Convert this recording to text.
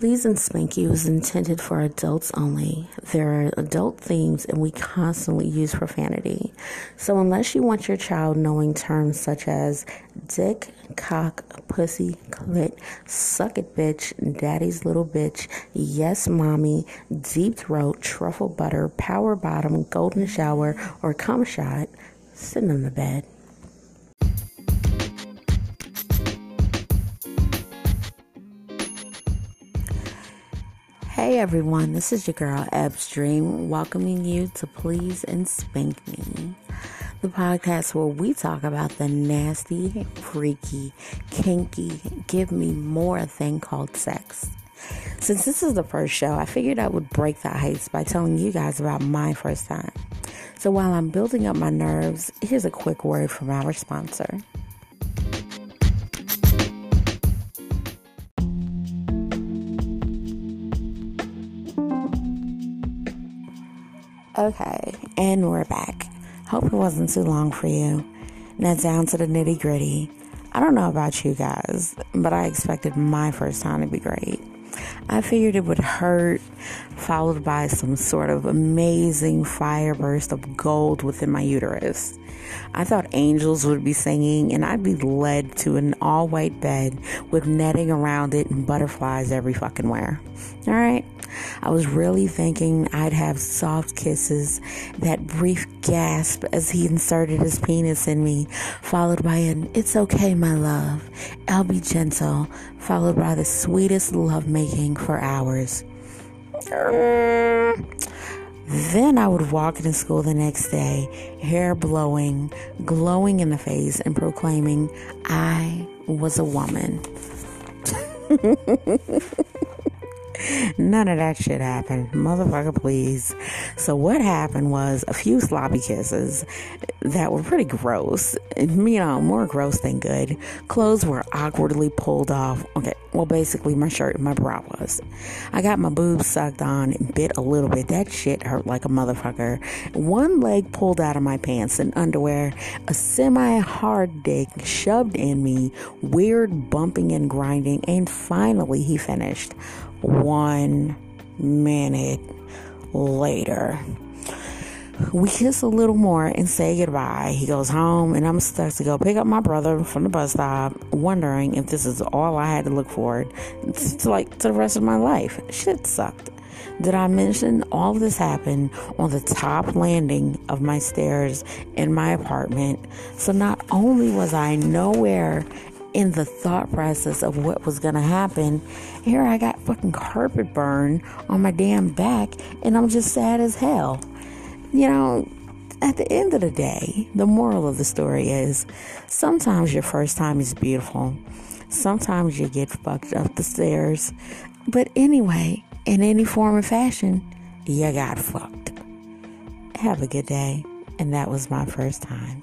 Please and Spanky was intended for adults only. There are adult themes and we constantly use profanity. So, unless you want your child knowing terms such as dick, cock, pussy, clit, suck it bitch, daddy's little bitch, yes mommy, deep throat, truffle butter, power bottom, golden shower, or cum shot, sit in the bed. Hey everyone, this is your girl Eb's Dream, welcoming you to Please and Spank Me, the podcast where we talk about the nasty, freaky, kinky, give me more thing called sex. Since this is the first show, I figured I would break the ice by telling you guys about my first time. So while I'm building up my nerves, here's a quick word from our sponsor. Okay, and we're back. Hope it wasn't too long for you. Now, down to the nitty gritty. I don't know about you guys, but I expected my first time to be great. I figured it would hurt, followed by some sort of amazing fire burst of gold within my uterus. I thought angels would be singing, and I'd be led to an all white bed with netting around it and butterflies every fucking where. All right? I was really thinking I'd have soft kisses, that brief gasp as he inserted his penis in me, followed by an It's okay, my love, I'll be gentle, followed by the sweetest lovemaking for hours. Then I would walk into school the next day, hair blowing, glowing in the face, and proclaiming I was a woman. None of that shit happened. Motherfucker, please. So, what happened was a few sloppy kisses that were pretty gross. You know, more gross than good. Clothes were awkwardly pulled off. Okay, well, basically, my shirt and my bra was. I got my boobs sucked on and bit a little bit. That shit hurt like a motherfucker. One leg pulled out of my pants and underwear, a semi hard dick shoved in me, weird bumping and grinding, and finally he finished one minute later. We kiss a little more and say goodbye. He goes home, and I'm stuck to go pick up my brother from the bus stop, wondering if this is all I had to look forward to, like to the rest of my life. Shit sucked. Did I mention all this happened on the top landing of my stairs in my apartment? So not only was I nowhere in the thought process of what was going to happen, here I got fucking carpet burn on my damn back and I'm just sad as hell. You know, at the end of the day, the moral of the story is sometimes your first time is beautiful. Sometimes you get fucked up the stairs. But anyway, in any form or fashion, you got fucked. Have a good day. And that was my first time.